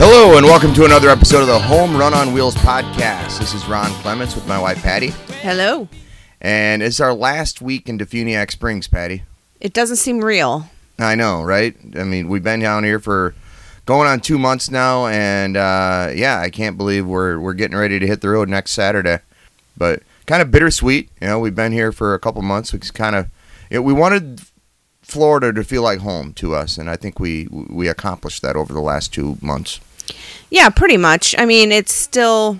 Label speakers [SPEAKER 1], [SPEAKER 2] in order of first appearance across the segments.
[SPEAKER 1] Hello, and welcome to another episode of the Home Run on Wheels podcast. This is Ron Clements with my wife Patty,
[SPEAKER 2] Hello.
[SPEAKER 1] and it's our last week in DeFuniak Springs, Patty.
[SPEAKER 2] It doesn't seem real.
[SPEAKER 1] I know, right? I mean, we've been down here for going on two months now, and uh, yeah, I can't believe we're we're getting ready to hit the road next Saturday. But kind of bittersweet, you know. We've been here for a couple months. It's kind of, you know, we wanted Florida to feel like home to us, and I think we we accomplished that over the last two months.
[SPEAKER 2] Yeah, pretty much. I mean, it's still,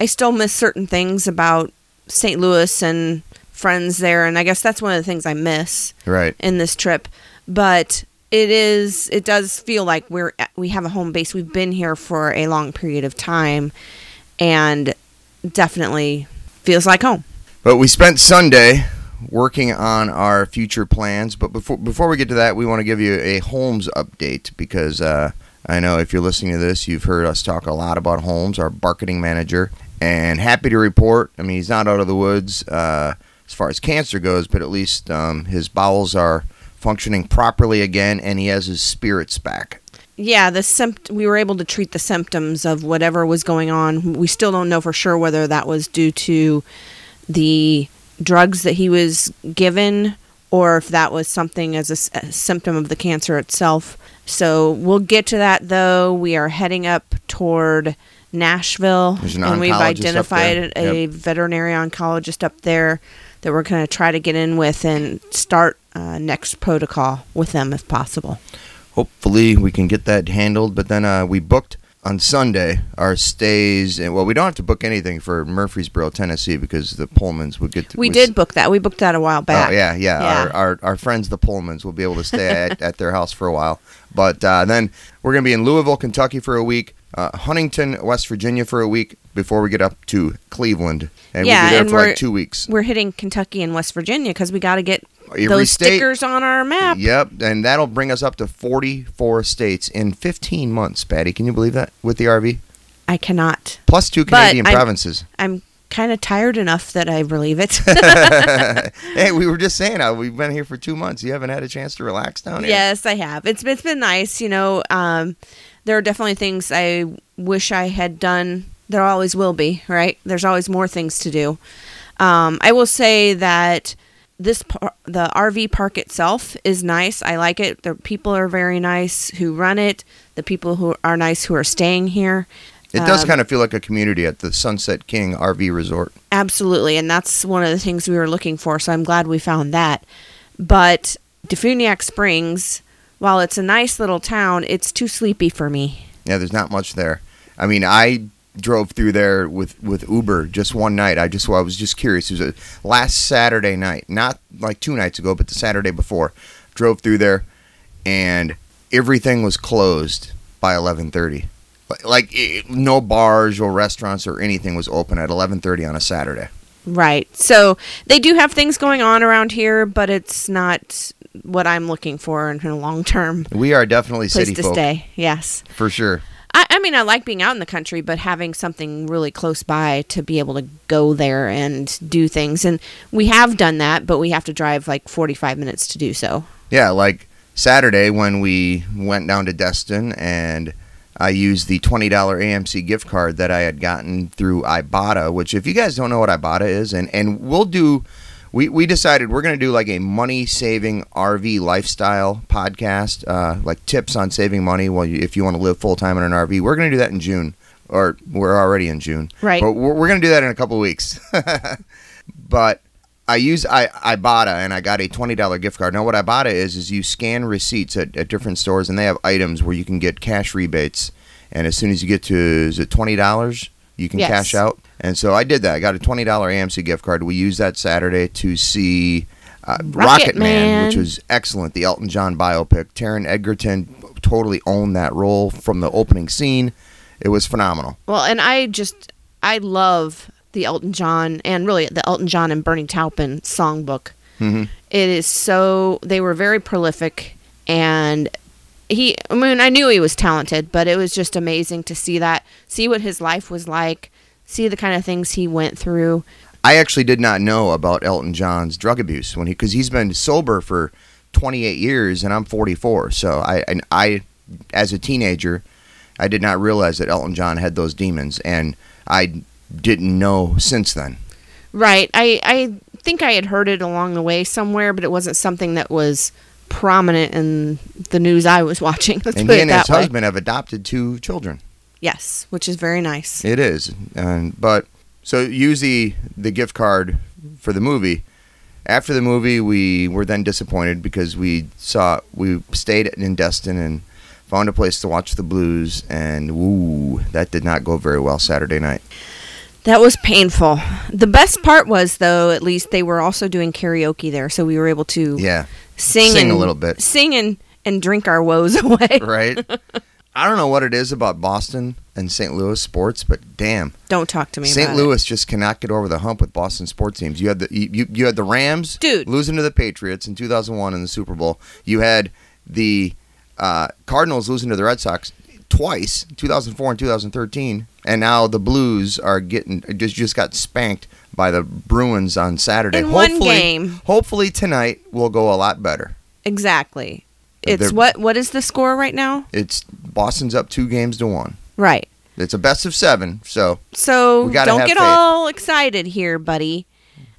[SPEAKER 2] I still miss certain things about St. Louis and friends there, and I guess that's one of the things I miss
[SPEAKER 1] Right.
[SPEAKER 2] in this trip. But it is, it does feel like we're we have a home base. We've been here for a long period of time, and definitely feels like home.
[SPEAKER 1] But we spent Sunday working on our future plans. But before before we get to that, we want to give you a Holmes update because uh, I know if you're listening to this, you've heard us talk a lot about Holmes, our marketing manager, and happy to report. I mean, he's not out of the woods uh, as far as cancer goes, but at least um, his bowels are functioning properly again, and he has his spirits back.
[SPEAKER 2] Yeah, the sympt- we were able to treat the symptoms of whatever was going on. We still don't know for sure whether that was due to the drugs that he was given or if that was something as a, s- a symptom of the cancer itself. So we'll get to that though. We are heading up toward Nashville
[SPEAKER 1] an
[SPEAKER 2] and we've identified
[SPEAKER 1] there.
[SPEAKER 2] a veterinary oncologist up there that we're going to try to get in with and start uh, next protocol with them if possible.
[SPEAKER 1] hopefully we can get that handled. But then uh, we booked on Sunday our stays, and well, we don't have to book anything for Murfreesboro, Tennessee, because the Pullmans would get. To,
[SPEAKER 2] We
[SPEAKER 1] was-
[SPEAKER 2] did book that. We booked that a while back.
[SPEAKER 1] Oh yeah, yeah.
[SPEAKER 2] Yeah.
[SPEAKER 1] Our, our our friends the Pullmans will be able to stay at, at their house for a while. But uh, then we're gonna be in Louisville, Kentucky for a week, uh, Huntington, West Virginia for a week before we get up to Cleveland, and
[SPEAKER 2] Yeah,
[SPEAKER 1] we'll be there
[SPEAKER 2] and
[SPEAKER 1] for like two weeks.
[SPEAKER 2] We're hitting Kentucky and West Virginia because we got to get
[SPEAKER 1] Every
[SPEAKER 2] those
[SPEAKER 1] state-
[SPEAKER 2] stickers on our map.
[SPEAKER 1] Yep, and that'll bring us up to 44 states in 15 months. Patty, can you believe that with the RV?
[SPEAKER 2] I cannot.
[SPEAKER 1] Plus two Canadian
[SPEAKER 2] I'm-
[SPEAKER 1] provinces.
[SPEAKER 2] I'm kind of tired enough that I believe it.
[SPEAKER 1] hey, we were just saying how we've been here for two months. You haven't had a chance to relax down here.
[SPEAKER 2] yes, I have. It's it's been nice. You know, um, there are definitely things I wish I had done. There always will be, right? There's always more things to do. Um, I will say that this par- the RV park itself is nice. I like it. The people are very nice who run it. The people who are nice who are staying here.
[SPEAKER 1] It does
[SPEAKER 2] Um,
[SPEAKER 1] kind of feel like a community at the Sunset King RV Resort.
[SPEAKER 2] Absolutely, and that's one of the things we were looking for. So I'm glad we found that. But Defuniak Springs, while it's a nice little town, it's too sleepy for me.
[SPEAKER 1] Yeah, there's not much there. I mean, I drove through there with with Uber just one night. I just I was just curious. It was a last Saturday night, not like two nights ago, but the Saturday before. Drove through there, and everything was closed by 11:30. Like- Like it, no bars or restaurants or anything was open at 11:30 on a Saturday.
[SPEAKER 2] Right. So they do have things going on around here, but it's not what I'm looking for in a long term
[SPEAKER 1] We are definitely city
[SPEAKER 2] to
[SPEAKER 1] folk
[SPEAKER 2] stay. Yes.
[SPEAKER 1] for sure.
[SPEAKER 2] I, I mean, I like being out in the country, but having something really close by to be able to go there and do things. And we have done that, but we have to drive like 45 minutes to do so.
[SPEAKER 1] Yeah, like Saturday when we went down to Destin and I used the $20 AMC gift card that I had gotten through Ibotta, which if you guys don't know what Ibotta is, and, and we'll do, we, we decided we're going to do like a money saving RV lifestyle podcast, uh, like tips on saving money Well, if you want to live full time in an RV. We're going to do that in June, or we're already in June.
[SPEAKER 2] Right.
[SPEAKER 1] But we're, we're going to do that in a couple weeks. but I use I Ibotta and I got a twenty dollar gift card. Now what Ibotta is is you scan receipts at, at different stores and they have items where you can get cash rebates. And as soon as you get to is it twenty dollars, you can
[SPEAKER 2] Yes.
[SPEAKER 1] cash out. And so I did that. I got a twenty dollar AMC gift card. We used that Saturday to see uh,
[SPEAKER 2] Rocket
[SPEAKER 1] Rocket Man,
[SPEAKER 2] Man.
[SPEAKER 1] which was excellent. The Elton John biopic. Taron Egerton totally owned that role from the opening scene. It was phenomenal.
[SPEAKER 2] Well, and I just I love the Elton John and really the Elton John and Bernie Taupin songbook.
[SPEAKER 1] Mhm.
[SPEAKER 2] It is so they were very prolific and he I mean I knew he was talented, but it was just amazing to see that, see what his life was like, see the kind of things he went through.
[SPEAKER 1] I actually did not know about Elton John's drug abuse when he because he's been sober for 28 years and I'm 44. So I and I as a teenager, I did not realize that Elton John had those demons, and I didn't know since then.
[SPEAKER 2] Right. I I think I had heard it along the way somewhere, but it wasn't something that was prominent in the news I was watching. Let's
[SPEAKER 1] and
[SPEAKER 2] put
[SPEAKER 1] he
[SPEAKER 2] it
[SPEAKER 1] and
[SPEAKER 2] that
[SPEAKER 1] his
[SPEAKER 2] way.
[SPEAKER 1] husband have adopted two children.
[SPEAKER 2] Yes, which is very nice.
[SPEAKER 1] It is, and but so use the the gift card for the movie. After the movie, we were then disappointed because we saw we stayed in Destin and found a place to watch the Blues, and woo, that did not go very well Saturday night.
[SPEAKER 2] That was painful. The best part was though, at least they were also doing karaoke there, so we were able to
[SPEAKER 1] Yeah,
[SPEAKER 2] sing,
[SPEAKER 1] Sing a little bit.
[SPEAKER 2] sing and, and drink our woes away.
[SPEAKER 1] right. I don't know what it is about Boston and St. Louis sports, but damn,
[SPEAKER 2] Don't talk to me
[SPEAKER 1] St. Louis just cannot get over the hump with Boston sports teams. You had the you, you- you had the Rams,
[SPEAKER 2] Dude.
[SPEAKER 1] losing to the Patriots in 2001 in the Super Bowl. You had the uh, Cardinals losing to the Red Sox twice, 2004 and 2013, and now the Blues are getting just just got spanked by the Bruins on Saturday.
[SPEAKER 2] In one
[SPEAKER 1] hopefully,
[SPEAKER 2] game.
[SPEAKER 1] hopefully tonight will go a lot better.
[SPEAKER 2] Exactly. It's
[SPEAKER 1] They're-
[SPEAKER 2] what what is the score right now?
[SPEAKER 1] It's Boston's up two games to one.
[SPEAKER 2] Right.
[SPEAKER 1] It's a best of seven, so
[SPEAKER 2] So don't get
[SPEAKER 1] faith.
[SPEAKER 2] all excited here, buddy.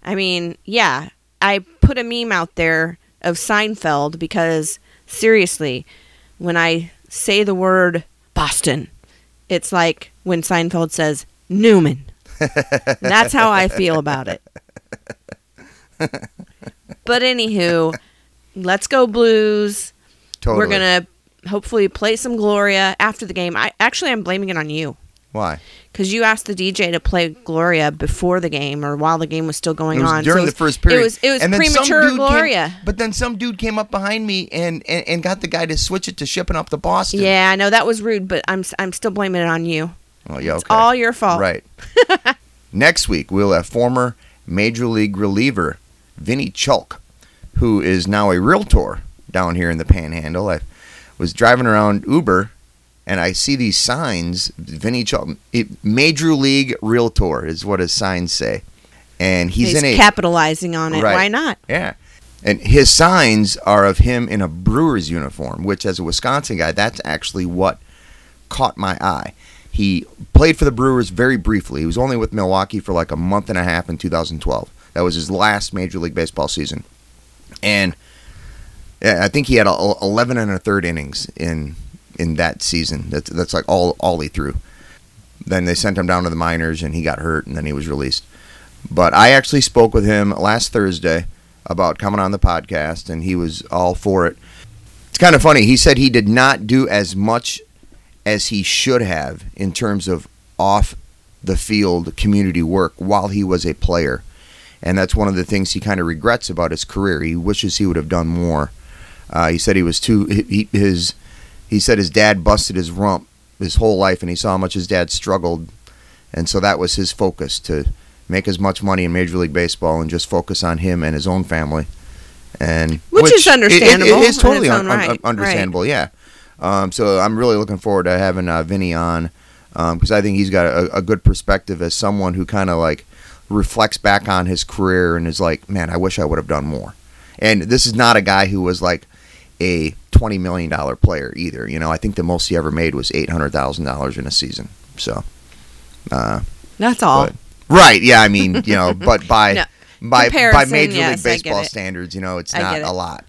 [SPEAKER 2] I mean, yeah, I put a meme out there of Seinfeld because seriously, when I say the word Boston, it's like when Seinfeld says Newman. That's how I feel about it. But anywho, let's go Blues.
[SPEAKER 1] totally.
[SPEAKER 2] We're gonna hopefully play some Gloria after the game. I actually I'm blaming it on you
[SPEAKER 1] Why?
[SPEAKER 2] because you asked the DJ to play Gloria before the game or while the game was still going
[SPEAKER 1] It was
[SPEAKER 2] on.
[SPEAKER 1] during
[SPEAKER 2] So
[SPEAKER 1] the first period.
[SPEAKER 2] It was it was
[SPEAKER 1] And
[SPEAKER 2] premature
[SPEAKER 1] dude came-
[SPEAKER 2] Gloria.
[SPEAKER 1] but then some dude came up behind me and, and, and got the guy to switch it to shipping up to Boston.
[SPEAKER 2] yeah, I know that was rude, but I'm I'm still blaming it on you.
[SPEAKER 1] Oh, yeah,
[SPEAKER 2] It's all your fault.
[SPEAKER 1] Right. Next week, we'll have former Major League reliever Vinny Chulk, who is now a realtor down here in the Panhandle. I was driving around Uber, and I see these signs. Vinny it, Major League Realtor is what his signs say, and he's,
[SPEAKER 2] He's,
[SPEAKER 1] in a
[SPEAKER 2] capitalizing on it.
[SPEAKER 1] Right.
[SPEAKER 2] Why not?
[SPEAKER 1] yeah. And his signs are of him in a Brewers uniform, which, as a Wisconsin guy, that's actually what caught my eye. He played for the Brewers very briefly. He was only with Milwaukee for like a month and a half in 2012. That was his last Major League Baseball season. And I think he had 11 and a third innings in in that season. That's that's like all all he threw. Then they sent him down to the minors and he got hurt and then he was released. But I actually spoke with him last Thursday about coming on the podcast and he was all for it. It's kind of funny. He said he did not do as much as he should have in terms of off the field community work while he was a player. And that's one of the things he kind of regrets about his career. He wishes he would have done more. Uh, he said he was too he, his he said his dad busted his rump his whole life and he saw how much his dad struggled. And so that was his focus to make as much money in major league baseball and just focus on him and his own family. And
[SPEAKER 2] Which is
[SPEAKER 1] it- it-
[SPEAKER 2] understandable
[SPEAKER 1] it is totally un-
[SPEAKER 2] own
[SPEAKER 1] un-
[SPEAKER 2] right,
[SPEAKER 1] understandable yeah. Um, so i'm really looking forward to having uh, vinny on because i think he's got a, a good perspective as someone who kind of like reflects back on his career and is like man i wish i would have done more. And this is not a guy who was like a $20 million player either you know i think the most he ever made was $800000 in a season so uh,
[SPEAKER 2] That's all.
[SPEAKER 1] but- right yeah i mean you know but by
[SPEAKER 2] No.
[SPEAKER 1] by by major
[SPEAKER 2] yes,
[SPEAKER 1] league baseball standards you know it's not
[SPEAKER 2] it.
[SPEAKER 1] a lot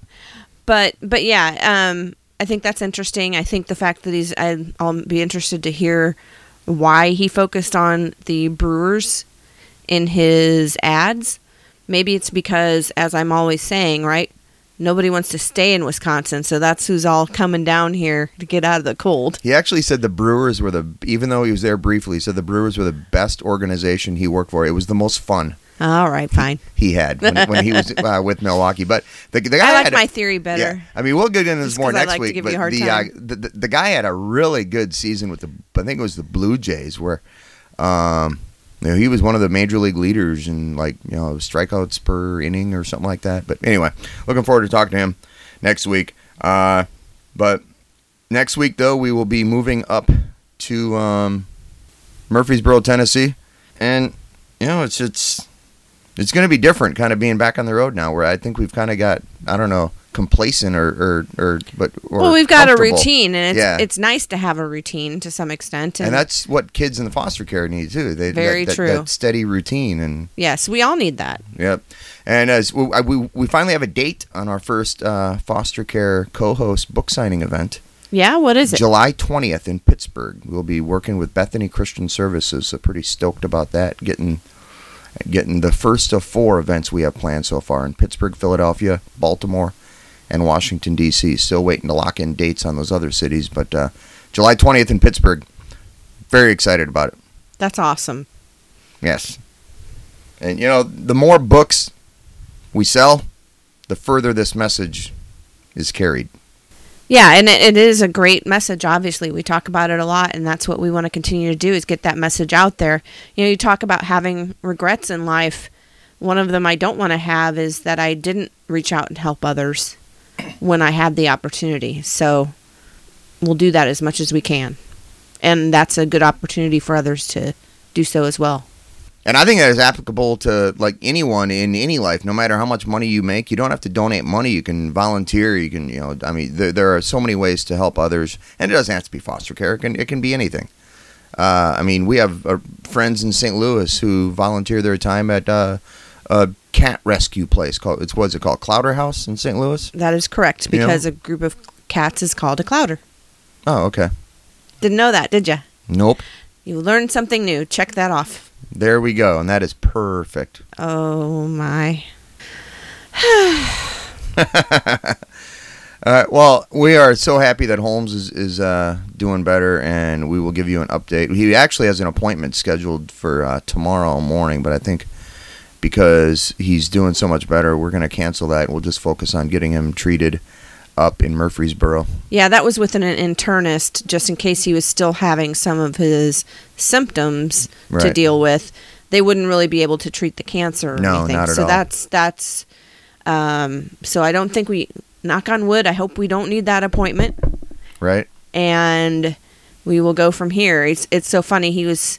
[SPEAKER 2] But but yeah, um, I think that's interesting. I think the fact that he's I, I'll be interested to hear why he focused on the Brewers in his ads. Maybe it's because, as I'm always saying, right, nobody wants to stay in Wisconsin, so that's who's all coming down here to get out of the cold.
[SPEAKER 1] He actually said the Brewers were the, even though he was there briefly, he said the Brewers were the best organization he worked for. It was the most fun
[SPEAKER 2] All right, fine.
[SPEAKER 1] he had when, when he was uh, with Milwaukee. But the, the guy
[SPEAKER 2] I like
[SPEAKER 1] had,
[SPEAKER 2] my theory better.
[SPEAKER 1] Yeah, I mean we'll get into this more next
[SPEAKER 2] like
[SPEAKER 1] week. but
[SPEAKER 2] you a hard
[SPEAKER 1] the. Uh, the, the the guy had a really good season with the, I think it was the Blue Jays, where, um, you know, he was one of the major league leaders in like you know strikeouts per inning or something like that. But anyway, looking forward to talking to him next week. Uh, but next week, though, we will be moving up to um, Murfreesboro, Tennessee, and you know, it's it's it's going to be different, kind of being back on the road now. Where I think we've kind of got I don't know complacent or or, or but or
[SPEAKER 2] well, we've got a routine, and it's
[SPEAKER 1] Yeah.
[SPEAKER 2] it's nice to have a routine to some extent. And,
[SPEAKER 1] and that's what kids in the foster care need too. They
[SPEAKER 2] Very
[SPEAKER 1] that, that-
[SPEAKER 2] true.
[SPEAKER 1] That steady routine and
[SPEAKER 2] yes, we all need that.
[SPEAKER 1] Yep. And as we, we, we finally have a date on our first uh, foster care co-host book signing event,
[SPEAKER 2] Yeah, what is it?
[SPEAKER 1] July 20th in Pittsburgh. We'll be working with Bethany Christian Services. So pretty stoked about that. Getting getting the first of four events we have planned so far in Pittsburgh, Philadelphia, Baltimore, and Washington D.C. Still waiting to lock in dates on those other cities, but uh, July 20th in Pittsburgh. Very excited about it.
[SPEAKER 2] That's awesome.
[SPEAKER 1] Yes. And you know, the more books we sell, the further this message is carried.
[SPEAKER 2] Yeah, and it, it is a great message. Obviously, we talk about it a lot, and that's what we want to continue to do is get that message out there. You know, you talk about having regrets in life. One of them I don't want to have is that I didn't reach out and help others when I had the opportunity. So we'll do that as much as we can, and that's a good opportunity for others to do so as well.
[SPEAKER 1] And I think that is applicable to like anyone in any life, no matter how much money you make. You don't have to donate money. You can volunteer. You can, you know, I mean, there, there are so many ways to help others, and it doesn't have to be foster care. It can, it can be anything. Uh, I mean, we have uh, friends in St. Louis who volunteer their time at uh, a cat rescue place called it's what's it called, Clowder House in St. Louis.
[SPEAKER 2] That is correct
[SPEAKER 1] You know?
[SPEAKER 2] because a group of cats is called a clowder.
[SPEAKER 1] Oh, okay.
[SPEAKER 2] Didn't know that, did you?
[SPEAKER 1] Nope.
[SPEAKER 2] You learned something new. Check that off.
[SPEAKER 1] There we go, and that is perfect.
[SPEAKER 2] Oh my.
[SPEAKER 1] All right. Well, we are so happy that Holmes is is uh, doing better, and we will give you an update. He actually has an appointment scheduled for uh, tomorrow morning, but I think because he's doing so much better, we're going to cancel that. We'll just focus on getting him treated up in Murfreesboro.
[SPEAKER 2] Yeah, that was with an internist, just in case he was still having some of his symptoms to deal with. They wouldn't really be able to treat the cancer or
[SPEAKER 1] No,
[SPEAKER 2] anything.
[SPEAKER 1] not at
[SPEAKER 2] so
[SPEAKER 1] all.
[SPEAKER 2] that's that's. Um, so I don't think we knock on wood. I hope we don't need that appointment,
[SPEAKER 1] Right?
[SPEAKER 2] and we will go from here. It's it's so funny. He was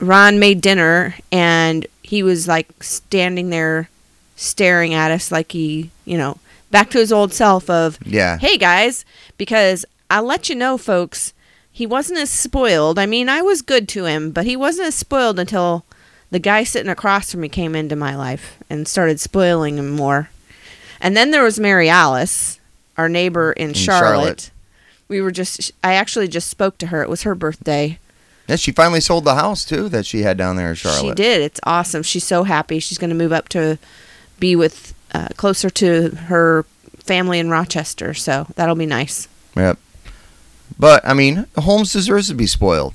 [SPEAKER 2] Ron made dinner, and he was like standing there, staring at us like he, you know, back to his old self of
[SPEAKER 1] Yeah.
[SPEAKER 2] hey guys, because I'll let you know, folks, he wasn't as spoiled. I mean, I was good to him, but he wasn't as spoiled until the guy sitting across from me came into my life and started spoiling him more. And then there was Mary Alice, our neighbor in, Charlotte.
[SPEAKER 1] Charlotte.
[SPEAKER 2] We were just, I actually just spoke to her. It was her birthday.
[SPEAKER 1] Yeah, she finally sold the house too that she had down there in Charlotte.
[SPEAKER 2] She did. It's awesome. She's so happy. She's going to move up to be with, uh, closer to her family in Rochester. So that'll be nice.
[SPEAKER 1] Yep. But I mean, Holmes deserves to be spoiled.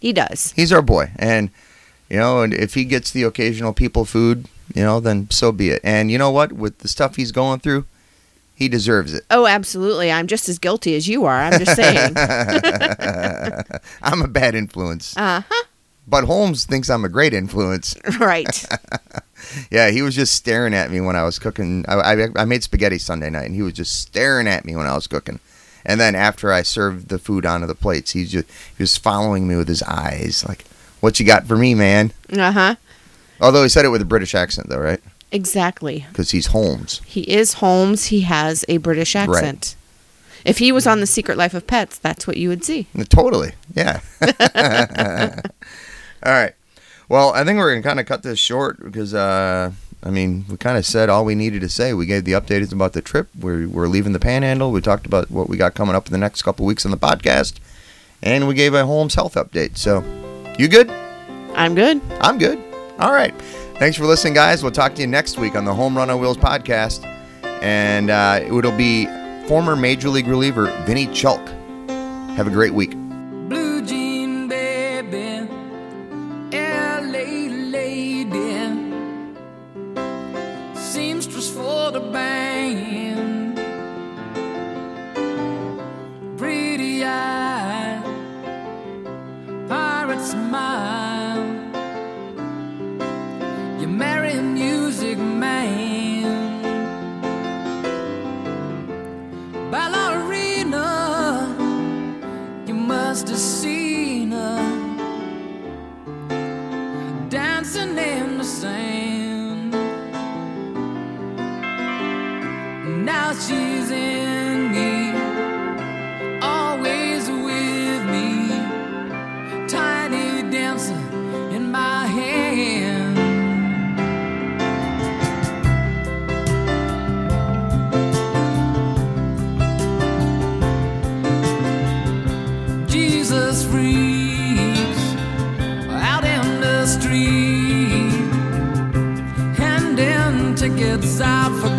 [SPEAKER 2] He does.
[SPEAKER 1] He's our boy, and you know, and if he gets the occasional people food, you know, then so be it. And you know what? With the stuff he's going through, he deserves it.
[SPEAKER 2] Oh, absolutely. I'm just as guilty as you are. I'm just saying.
[SPEAKER 1] I'm a bad influence,
[SPEAKER 2] uh huh.
[SPEAKER 1] but Holmes thinks I'm a great influence.
[SPEAKER 2] Right.
[SPEAKER 1] Yeah, he was just staring at me when I was cooking. I, I, I made spaghetti Sunday night, and he was just staring at me when I was cooking. And then after I served the food onto the plates, he's just he was following me with his eyes, like, "What you got for me, man?"
[SPEAKER 2] Uh huh.
[SPEAKER 1] Although he said it with a British accent, though, right?
[SPEAKER 2] Exactly.
[SPEAKER 1] Because he's Holmes.
[SPEAKER 2] He is Holmes. He has a British accent. Right. If he was on The Secret Life of Pets, that's what you would see.
[SPEAKER 1] Totally. Yeah. all right. Well, I think we're going to kind of cut this short because, uh, I mean, we kind of said all we needed to say. We gave the updates about the trip. We're, we're leaving the panhandle. We talked about what we got coming up in the next couple weeks on the podcast. And we gave a Holmes health update. So, you good?
[SPEAKER 2] I'm good.
[SPEAKER 1] I'm good. All right. Thanks for listening, guys. We'll talk to you next week on the Home Run on Wheels podcast. And uh, it'll be former Major League reliever Vinny Chulk. Have a great week.
[SPEAKER 3] For gold.